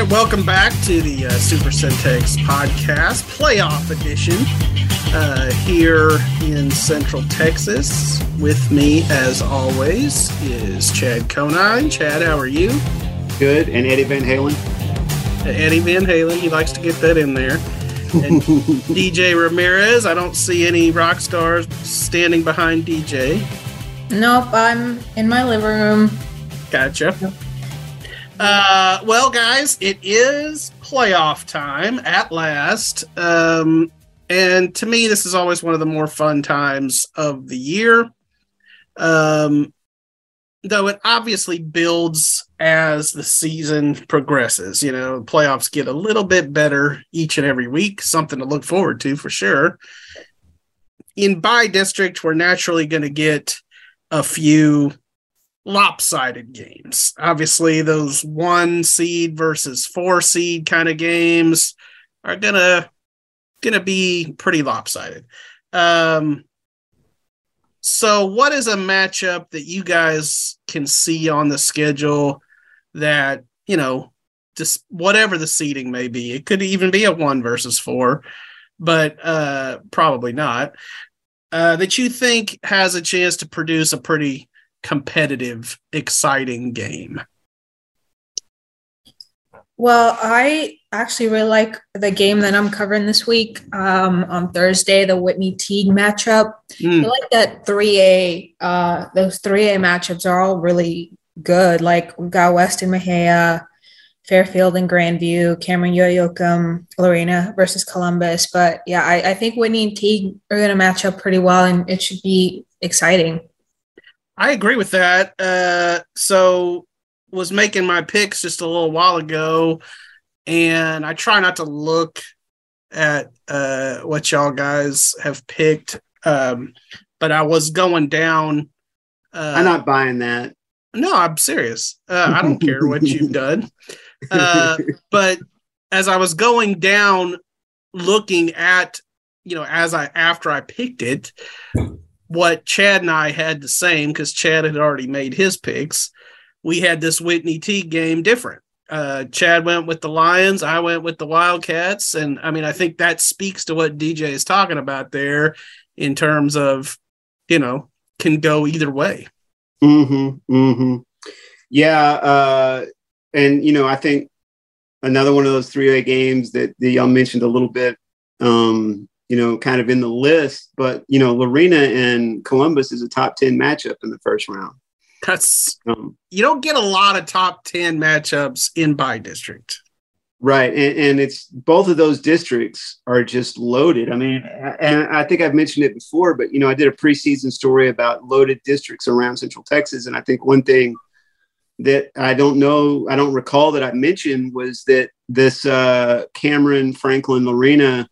right, welcome back to the uh, Super Centex podcast, playoff edition, uh, here in Central Texas. With me, as always, is Chad Conine. Chad, how are you? Good. And Eddie Van Halen. Eddie Van Halen. He likes to get that in there. And DJ Ramirez. I don't see any rock stars standing behind DJ. Nope, I'm in my living room. Gotcha. Uh, well, guys, it is playoff time at last. Um, and to me, this is always one of the more fun times of the year. Um, though it obviously builds as the season progresses. You know, playoffs get a little bit better each and every week, something to look forward to for sure. In bi-district, we're naturally going to get a few lopsided games. Obviously, those one seed versus four seed kind of games are gonna gonna be pretty lopsided. Um, so, what is a matchup that you guys can see on the schedule that you know, just whatever the seeding may be? It could even be a one versus four, but uh, probably not. Uh, that you think has a chance to produce a pretty competitive, exciting game? Well, I actually really like the game that I'm covering this week um, on Thursday, the Whitney Teague matchup. Mm. I like that 3A. Uh, those 3A matchups are all really good. Like we've got Weston Mexia, Fairfield and Grandview, Cameron Yoakum, Lorena versus Columbus. But yeah, I, I think Whitney and Teague are going to match up pretty well, and it should be exciting. I agree with that. Uh, so was making my picks just a little while ago, and I try not to look at uh, what y'all guys have picked. Um, but I was going down. Uh, I'm not buying that. No, I'm serious. Uh, I don't care what you've done. Uh, but as I was going down, looking at, you know, as I after I picked it, what Chad and I had the same because Chad had already made his picks. We had this Whitney Teague game different. Uh, Chad went with the Lions, I went with the Wildcats, and I mean I think that speaks to what DJ is talking about there in terms of you know can go either way. Hmm. Hmm. Yeah. Uh, and you know I think another one of those three A games that, that y'all mentioned a little bit um, you know, kind of in the list. But you know, Lorena and Columbus is a top ten matchup in the first round. That's um, you don't get a lot of top ten matchups in by district. Right, and, and it's both of those districts are just loaded. I mean, and I think I've mentioned it before, but you know, I did a preseason story about loaded districts around Central Texas, and I think one thing that I don't know, I don't recall that I mentioned was that this uh, Cameron Franklin Lorena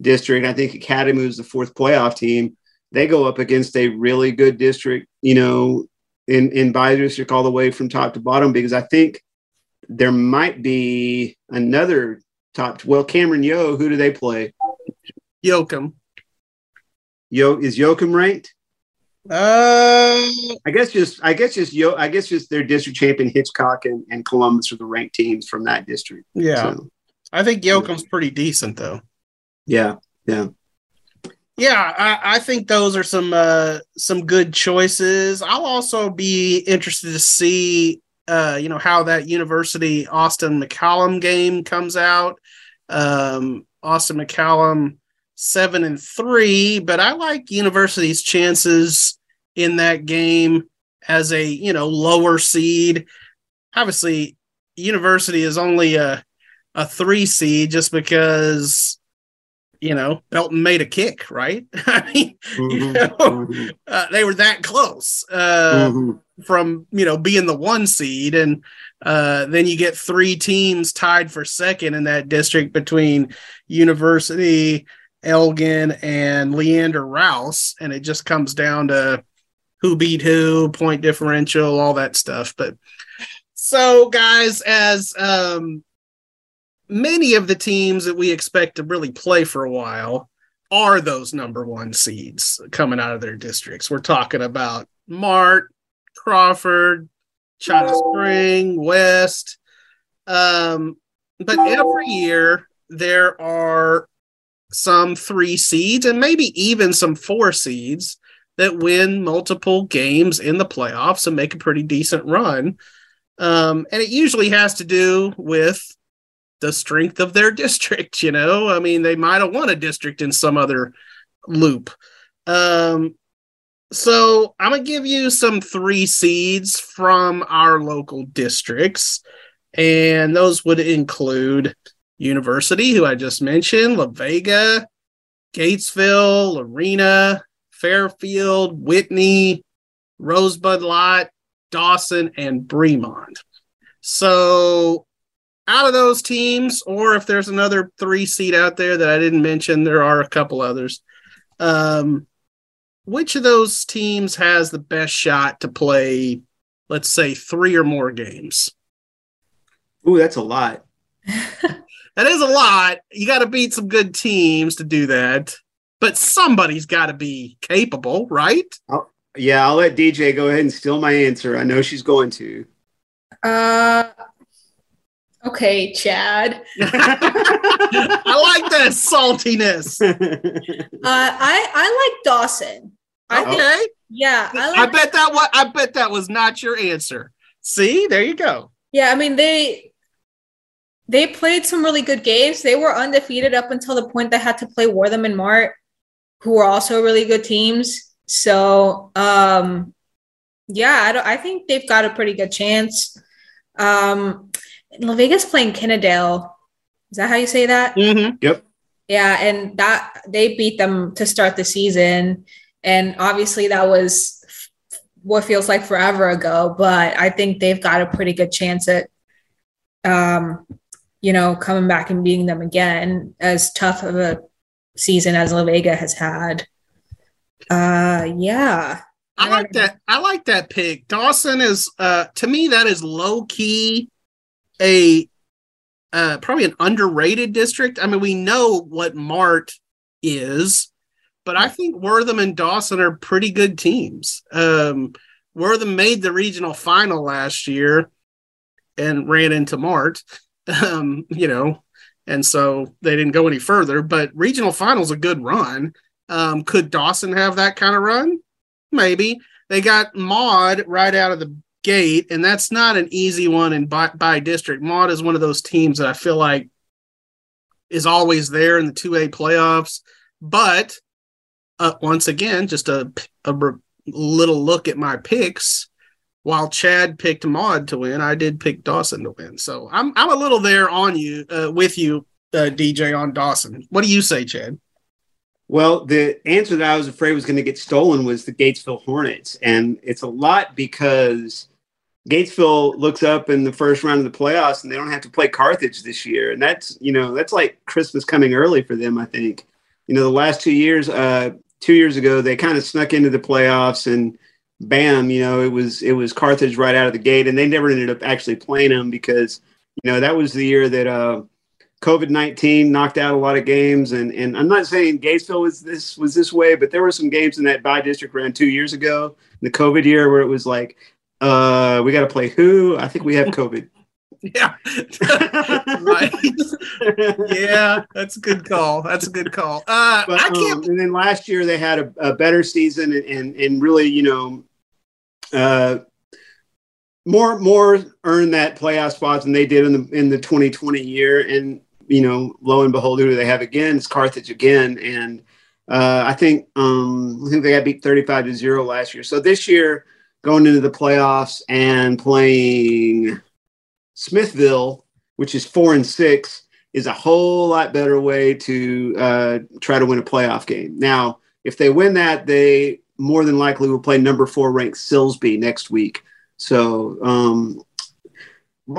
district. I think Academy was the fourth playoff team. They go up against a really good district, you know, in in bi-district all the way from top to bottom. Because I think there might be another top. Well, Cameron Yo, who do they play? Yoakum. Yo is Yoakum ranked? Uh, I guess just I guess just Yo I guess just their district champion Hitchcock and, and Columbus are the ranked teams from that district. Yeah, so, I think Yoakum's pretty decent though. Yeah, yeah, yeah. I, I think those are some uh, some good choices. I'll also be interested to see, uh, you know, how that University Austin McCallum game comes out. Um, Austin McCallum seven and three, but I like University's chances in that game as a you know lower seed. Obviously, University is only a a three seed just because you know, Belton made a kick, right? I mean, mm-hmm, you know, mm-hmm. uh, they were that close uh, mm-hmm. from, you know, being the one seed. And uh, then you get three teams tied for second in that district between University, Elgin, and Leander Rouse. And it just comes down to who beat who, point differential, all that stuff. But so, guys, as um, many of the teams that we expect to really play for a while are those number one seeds coming out of their districts. We're talking about Mart, Crawford, China Spring, West. Um, but every year there are some three seeds and maybe even some four seeds that win multiple games in the playoffs and make a pretty decent run. Um, and it usually has to do with the strength of their district. You know, I mean, they might have won a district in some other loop. Um, so I'm gonna give you some three seeds from our local districts, and those would include University, who I just mentioned, La Vega, Gatesville, Lorena, Fairfield, Whitney, Rosebud-Lott, Dawson, and Bremond. So out of those teams, or if there's another three seed out there that I didn't mention, there are a couple others. Um, which of those teams has the best shot to play, let's say, three or more games? Ooh, that's a lot. that is a lot. You got to beat some good teams to do that, but somebody's got to be capable, right? I'll, yeah, I'll let DJ go ahead and steal my answer. I know she's going to. Uh, okay, Chad. I like that saltiness. Uh, I I like Dawson. I Okay. think, yeah, I like I bet that what I bet that was not your answer. See, there you go. Yeah, I mean they they played some really good games. They were undefeated up until the point they had to play Wortham and Mart, who were also really good teams. So um yeah, I don't I think they've got a pretty good chance. Um La Vega's playing Kennedale. Is that how you say that? Mm-hmm. Yep. Yeah, and that they beat them to start the season. And obviously that was what feels like forever ago, but I think they've got a pretty good chance at um, you know, coming back and beating them again, as tough of a season as La Vega has had. Uh yeah. I like that. I like that pick. Dawson is uh to me that is low key a uh probably an underrated district. I mean, we know what Mart is, but I think Wortham and Dawson are pretty good teams. Um Wortham made the regional final last year and ran into Mart. Um, you know, and so they didn't go any further, but regional finals a good run. Um, could Dawson have that kind of run? Maybe they got Maud right out of the gate, and that's not an easy one in by, bi-district. Maud is one of those teams that I feel like is always there in the 2A playoffs. But uh, once again, just a, a little look at my picks. While Chad picked Maud to win, I did pick Dawson to win. So I'm I'm a little there on you uh, with you, uh, DJ, on Dawson. What do you say, Chad? Well, the answer that I was afraid was going to get stolen was the Gatesville Hornets. And it's a lot because Gatesville looks up in the first round of the playoffs and they don't have to play Carthage this year. And that's, you know, that's like Christmas coming early for them, I think. You know, the last two years, uh, two years ago, they kind of snuck into the playoffs and bam, you know, it was it was Carthage right out of the gate. And they never ended up actually playing them because, you know, that was the year that uh COVID nineteen knocked out a lot of games, and and I'm not saying Gatesville was this was this way, but there were some games in that bi-district round two years ago, the COVID year, where it was like, uh, we got to play who? I think we have COVID. Yeah. right. Yeah, that's a good call. That's a good call. Uh, But, I can't. um, and then last year they had a, a better season and, and and really, you know, uh, more more earned that playoff spot than they did in the in the 2020 year. And you know, lo and behold, who do they have again? It's Carthage again, and uh, I think um, I think they got beat 35 to zero last year. So this year, going into the playoffs and playing Smithville, which is four and six, is a whole lot better way to uh, try to win a playoff game. Now, if they win that, they more than likely will play number four ranked Silsbee next week. So um,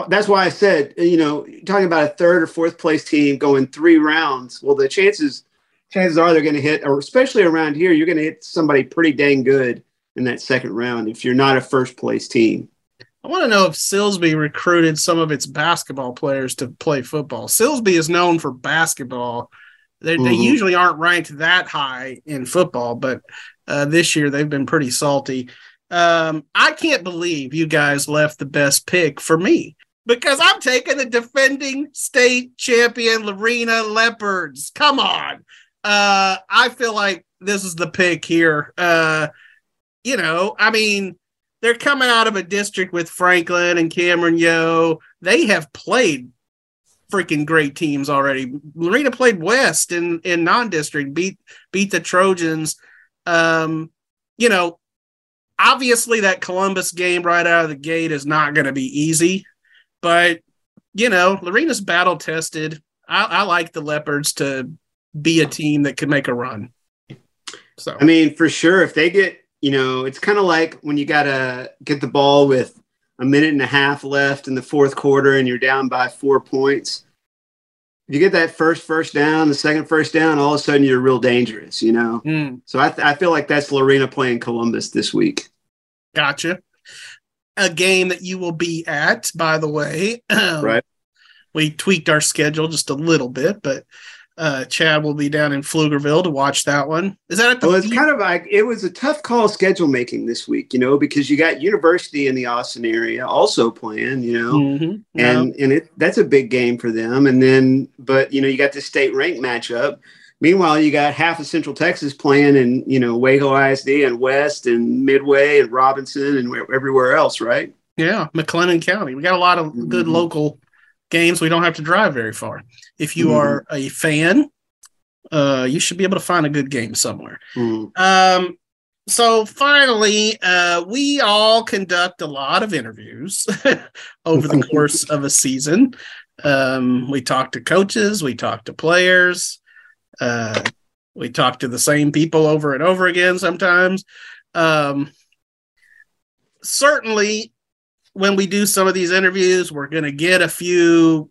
that's why I said, you know, talking about a third or fourth place team going three rounds. Well, the chances chances are they're going to hit, or especially around here, you're going to hit somebody pretty dang good in that second round if you're not a first place team. I want to know if Silsbee recruited some of its basketball players to play football. Silsbee is known for basketball. They, they Mhm. usually aren't ranked that high in football, but uh, this year they've been pretty salty. Um, I can't believe you guys left the best pick for me. because I'm taking the defending state champion Lorena Leopards. Come on. Uh, I feel like this is the pick here. Uh, you know, I mean, they're coming out of a district with Franklin and Cameron Yo. They have played freaking great teams already. Lorena played West in in non-district, beat beat the Trojans. Um, you know, obviously that Columbus game right out of the gate is not going to be easy, but you know, Lorena's battle tested. I, I like the Leopards to be a team that could make a run. So I mean, for sure, if they get, you know, it's kind of like when you gotta get the ball with a minute and a half left in the fourth quarter and you're down by four points. If you get that first first down, the second first down, all of a sudden you're real dangerous, you know. mm, So I, th- I feel like that's Lorena playing Columbus this week. gotcha. A game that you will be at, by the way. Right. We tweaked our schedule just a little bit, but uh, Chad will be down in Pflugerville to watch that one. Is that at the Well, it's kind of like it was a tough call schedule making this week, you know, because you got University in the Austin area also playing, you know, Mhm. Yeah. and and it that's a big game for them. And then, but you know, you got the state ranked matchup. Meanwhile, you got half of Central Texas playing and you know Waco ISD and West and Midway and Robinson and everywhere else, right? Yeah, McLennan County. We got a lot of good Mhm. local games. We don't have to drive very far. If you Mhm. are a fan, uh, you should be able to find a good game somewhere. Mm. Um, so finally, uh, we all conduct a lot of interviews over the course of a season. Um, we talk to coaches, we talk to players, uh, we talk to the same people over and over again sometimes. Um, certainly, when we do some of these interviews, we're going to get a few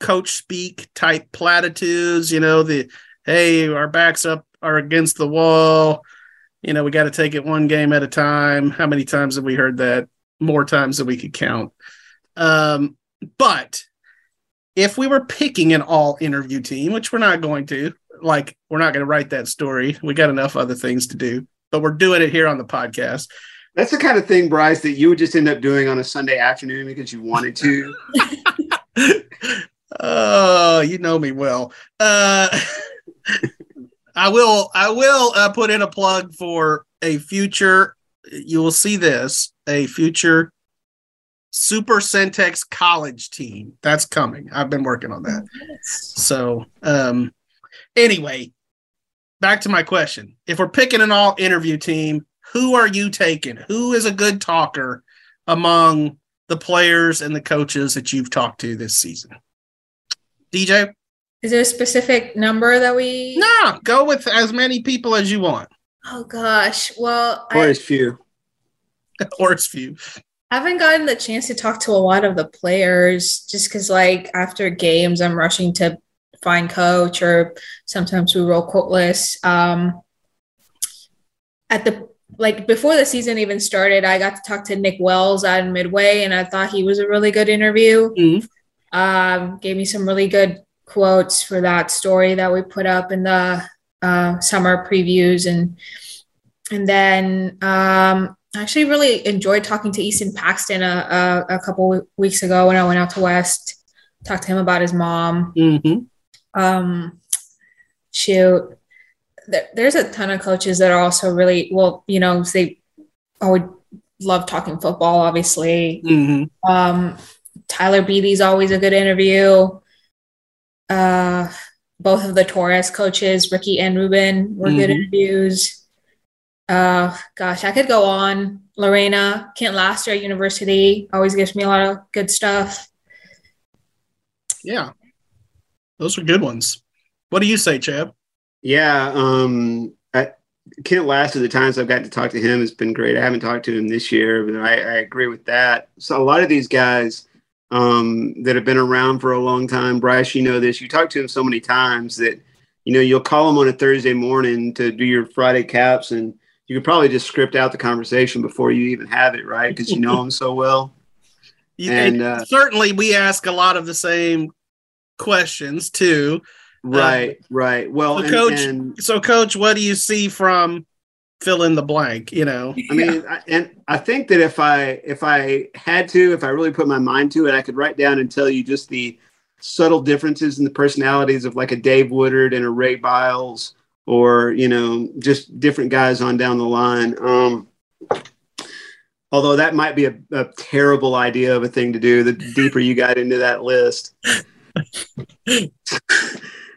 coach speak type platitudes, you know, the hey, our backs up are against the wall. You know, we got to take it one game at a time. How many times have we heard that? More times than we could count. Um, but if we were picking an all interview team, which we're not going to, like, we're not going to write that story. We got enough other things to do, but we're doing it here on the podcast. That's the kind of thing, Bryce, that you would just end up doing on a Sunday afternoon because you wanted to. Oh, you know me well. Uh, I will. I will uh, put in a plug for a future. You will see this a future Super Centex college team that's coming. I've been working on that. So, um, anyway, back to my question: If we're picking an all interview team, who are you taking? Who is a good talker among the players and the coaches that you've talked to this season? DJ? Is there a specific number that we? No, go with as many people as you want, Oh gosh. Well, Or I as few. or as few. I haven't gotten the chance to talk to a lot of the players just because, like, after games, I'm rushing to find coach, or sometimes we roll quote lists. Um, at the like before the season even started, I got to talk to Nick Wells out in Midway, and I thought he was a really good interview. Mhm. Um, gave me some really good quotes for that story that we put up in the uh, summer previews, and and then um, I actually really enjoyed talking to Easton Paxton a, a, a couple weeks ago when I went out to West. Talked to him about his mom. Mm-hmm. Um, shoot, there, there's a ton of coaches that are also really well. You know, they I would love talking football, obviously. Mm-hmm. Um, Tyler Beatty's always a good interview. Uh, both of the Torres coaches, Ricky and Ruben, were good Mhm. interviews. Uh, gosh, I could go on. Lorena, Kent Laster at University always gives me a lot of good stuff. Yeah, those are good ones. What do you say, Chad? Yeah. Um, I, Kent Last of the times I've got to talk to him has been great. I haven't talked to him this year, but I, I agree with that. So a lot of these guys um, that have been around for a long time, Bryce, you know this. You talk to him so many times that you know you'll call him on a Thursday morning to do your Friday caps, and you could probably just script out the conversation before you even have it, right? Because you know him so well. And, uh, certainly, we ask a lot of the same questions too. Right, right. Well, so and, Coach- and So, Coach, what do you see from fill in the blank, you know. I mean, I, and I think that if I if I had to, if I really put my mind to it, I could write down and tell you just the subtle differences in the personalities of like a Dave Woodard and a Ray Biles, or you know, just different guys on down the line. Um, although that might be a, a terrible idea of a thing to do. The deeper you got into that list.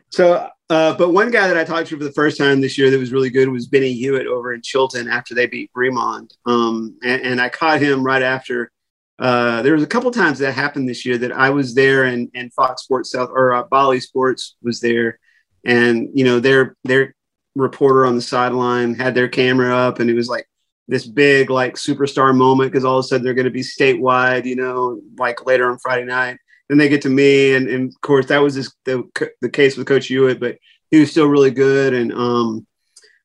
so uh, but one guy that I talked to for the first time this year that was really good was Benny Hewitt over in Chilton after they beat Bremond. Um, and, and, I caught him right after. Uh, there was a couple times that happened this year that I was there and, and Fox Sports South or uh, Bally Sports was there, and you know their their reporter on the sideline had their camera up, and it was like this big like superstar moment because all of a sudden they're going to be statewide, you know, like later on Friday night then they get to me, and, and of course that was just the the case with Coach Hewitt, but he was still really good. And um,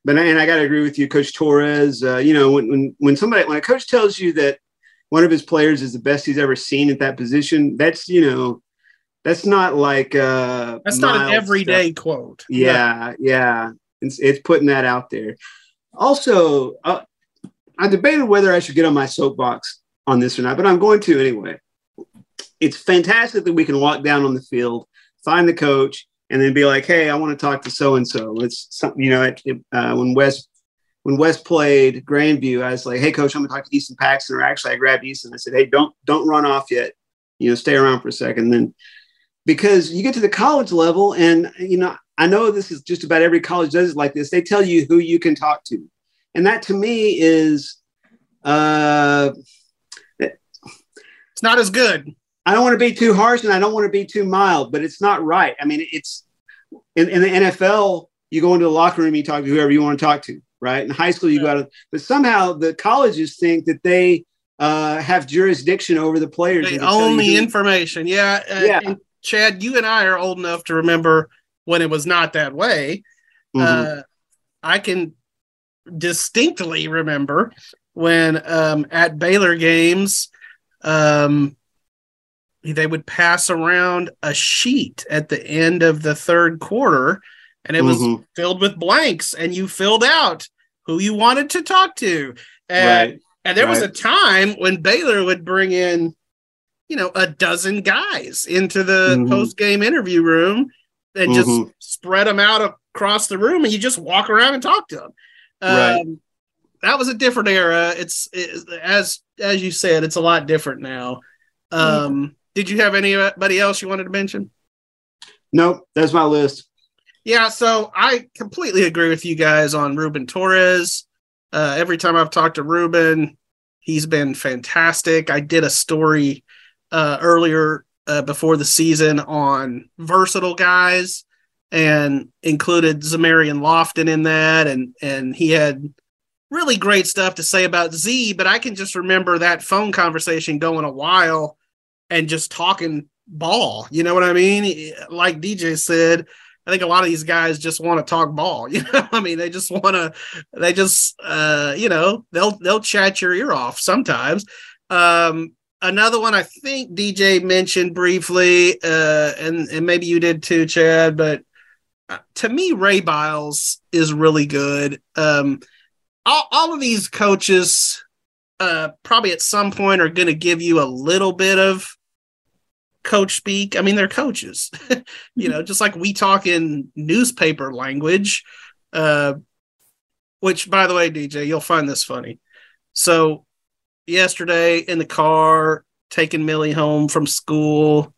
but and I got to agree with you, Coach Torres. Uh, you know, when when when somebody when a coach tells you that one of his players is the best he's ever seen at that position, that's you know, that's not like uh, that's not an everyday stuff. quote. Yeah, yeah, it's it's putting that out there. Also, uh, I debated whether I should get on my soapbox on this or not, but I'm going to anyway it's fantastic that we can walk down on the field, find the coach, and then be like, "Hey, I want to talk to so and so." It's you know. It, it, uh, when West when West played Grandview, I was like, "Hey, coach, I'm going to talk to Easton Paxton." Or actually, I grabbed Easton. I said, "Hey, don't don't run off yet. You know, stay around for a second. Then because you get to the college level, and you know, I know this is just about every college does it like this. They tell you who you can talk to, and that to me is. Uh, it's not as good. I don't want to be too harsh and I don't want to be too mild, but it's not right. I mean, it's in, in the NFL, you go into the locker room, you talk to whoever you want to talk to, right? In high school, you yeah. got to, but somehow the colleges think that they uh, have jurisdiction over the players. They own the information. Yeah. Uh, yeah. Chad, you and I are old enough to remember when it was not that way. Mm-hmm. Uh, I can distinctly remember when um, at Baylor games, um, they would pass around a sheet at the end of the third quarter and it was mm-hmm. filled with blanks and you filled out who you wanted to talk to and, right. and there right. was a time when baylor would bring in you know a dozen guys into the mm-hmm. post-game interview room and mm-hmm. just spread them out across the room and you just walk around and talk to them right. Um, that was a different era it's it, as as you said it's a lot different now um did you have anybody else you wanted to mention? Nope, that's my list. Yeah, so I completely agree with you guys on Ruben Torres. Uh, every time I've talked to Ruben, he's been fantastic. I did a story uh, earlier uh, before the season on versatile guys and included Zamarian Lofton in that, and and he had really great stuff to say about Z. But I can just remember that phone conversation going a while and just talking ball. You know what I mean? Like DJ said, I think a lot of these guys just want to talk ball. You know, I mean, they just want to, they just, uh, you know, they'll they'll chat your ear off sometimes. Um, another one I think DJ mentioned briefly, uh, and and maybe you did too, Chad. But uh, to me, Ray Biles is really good. Um, all, all of these coaches uh, probably at some point are going to give you a little bit of coach speak. I mean, they're coaches, you know, just like we talk in newspaper language. Uh, which, by the way, DJ, you'll find this funny. So, yesterday in the car, taking Millie home from school,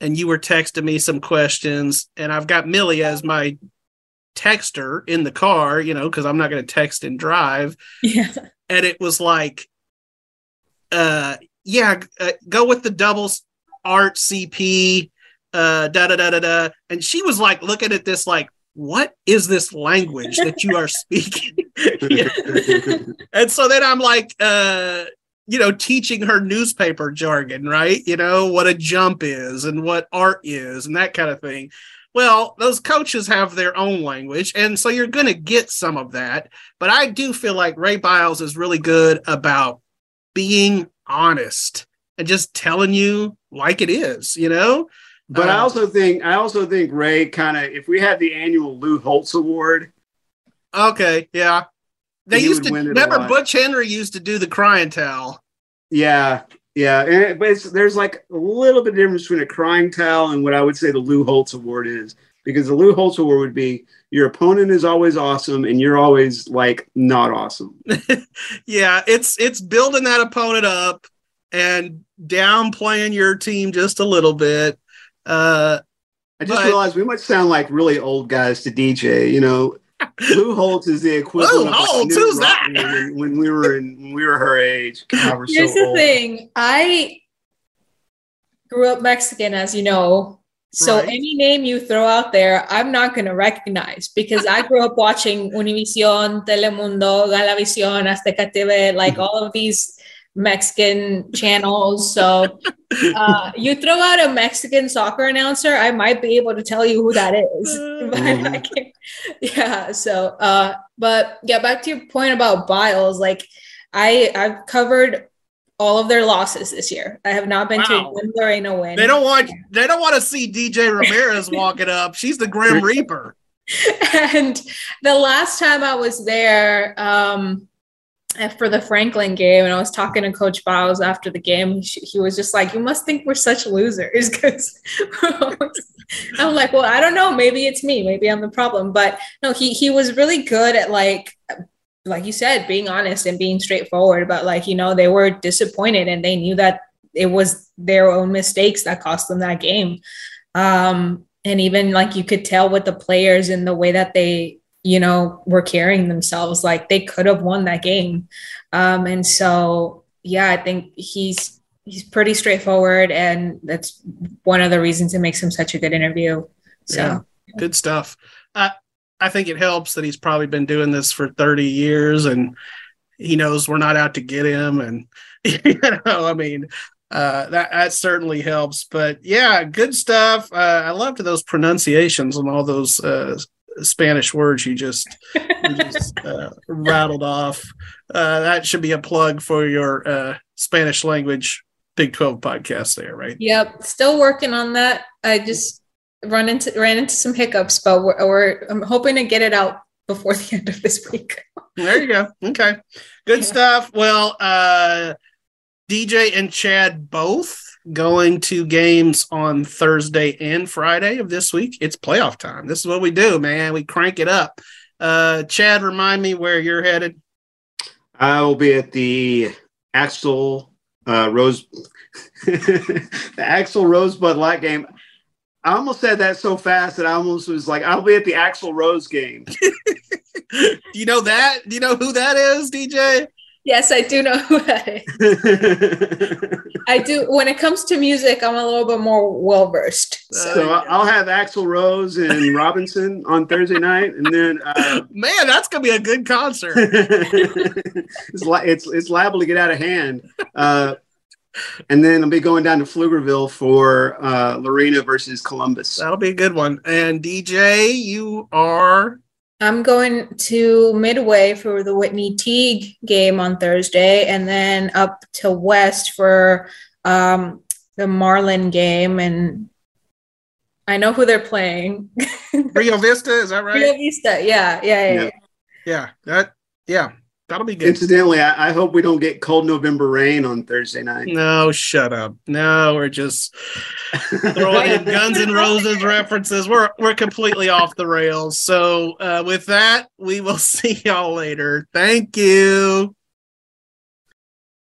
and you were texting me some questions, and I've got Millie as my texter in the car, you know, because I'm not going to text and drive. Yeah. And it was like, uh, yeah, uh, go with the doubles art CP, uh, da da da da da. And she was like looking at this like, what is this language that you are speaking? and so then I'm like, uh, you know, teaching her newspaper jargon, right? You know, what a jump is and what art is and that kind of thing. Well, those coaches have their own language, and so you're going to get some of that. But I do feel like Ray Biles is really good about being honest and just telling you like it is, you know. But uh, I also think I also think Ray kind of if we had the annual Lou Holtz Award. Okay, yeah. They used to remember Butch Henry used to do the crying towel. Yeah, yeah, and, but there's like a little bit of difference between a crying towel and what I would say the Lou Holtz Award is, because the Lou Holtz Award would be your opponent is always awesome and you're always like not awesome. yeah, it's it's building that opponent up and downplaying your team just a little bit. Uh, I just but, realized we might sound like really old guys to DJ. You know, Lou Holtz is the equivalent Lou of Holtz, who's that? When, when, we were in when we were her age. God, Here's so the old. thing: I grew up Mexican, as you know. So right. any name you throw out there, I'm not going to recognize because I grew up watching Univision, Telemundo, Galavisión, Azteca TV, like mm-hmm. all of these Mexican channels. So uh, you throw out a Mexican soccer announcer, I might be able to tell you who that is. Mm-hmm. yeah. So, uh, but yeah, back to your point about Biles. Like, I I've covered all of their losses this year. I have not been wow. to one Lorena win. They don't want they don't want to see DJ Ramirez walking up. She's the Grim Reaper. And the last time I was there, um, for the Franklin game, and I was talking to Coach Biles after the game. He, he was just like, "You must think we're such losers," because I'm like, "Well, I don't know. Maybe it's me. Maybe I'm the problem." But no, he he was really good at like, like you said, being honest and being straightforward about like, you know, they were disappointed and they knew that it was their own mistakes that cost them that game. Um, and even like you could tell with the players and the way that they you know, were carrying themselves. Like they could have won that game. Um, and so, yeah, I think he's he's pretty straightforward, and that's one of the reasons it makes him such a good interview. So, yeah, good stuff. I I think it helps that he's probably been doing this for thirty years, and he knows we're not out to get him. And you know, I mean, uh, that that certainly helps. But yeah, good stuff. Uh, I loved those pronunciations and all those uh, Spanish words you just, you just uh, rattled off. Uh, that should be a plug for your uh, Spanish language Big 12 podcast there, right? Yep. Still working on that. I just run into ran into some hiccups, but we're, we're I'm hoping to get it out before the end of this week. there you go. Okay. Good yeah. stuff. Well, uh DJ and Chad both going to games on Thursday and Friday of this week. It's playoff time. This is what we do, man. We crank it up. Uh, Chad, remind me where you're headed. I will be at the Axl uh, Rose, the Axl Rosebud Light game. I almost said that so fast that I almost was like, I'll be at the Axl Rose game. Do you know that? Do you know who that is, DJ? Yes, I do know who that is. I do. When it comes to music, I'm a little bit more well versed. So. so. I'll have Axl Rose and Robinson on Thursday night, and then uh, man, that's gonna be a good concert. it's, li- it's it's liable to get out of hand. Uh, and then I'll be going down to Pflugerville for uh, Lorena versus Columbus. That'll be a good one. And DJ, you are I'm going to Midway for the Whitney Teague game on Thursday, and then up to West for um, the Marlin game. And I know who they're playing. Rio Vista, is that right? Rio Vista, yeah, yeah, yeah. Yeah, yeah that, yeah. That'll be good. Incidentally, I, I, hope we don't get cold November rain on Thursday night. No, shut up. No, we're just throwing in Guns and Roses references. We're we're completely off the rails. So uh, with that, we will see y'all later. Thank you.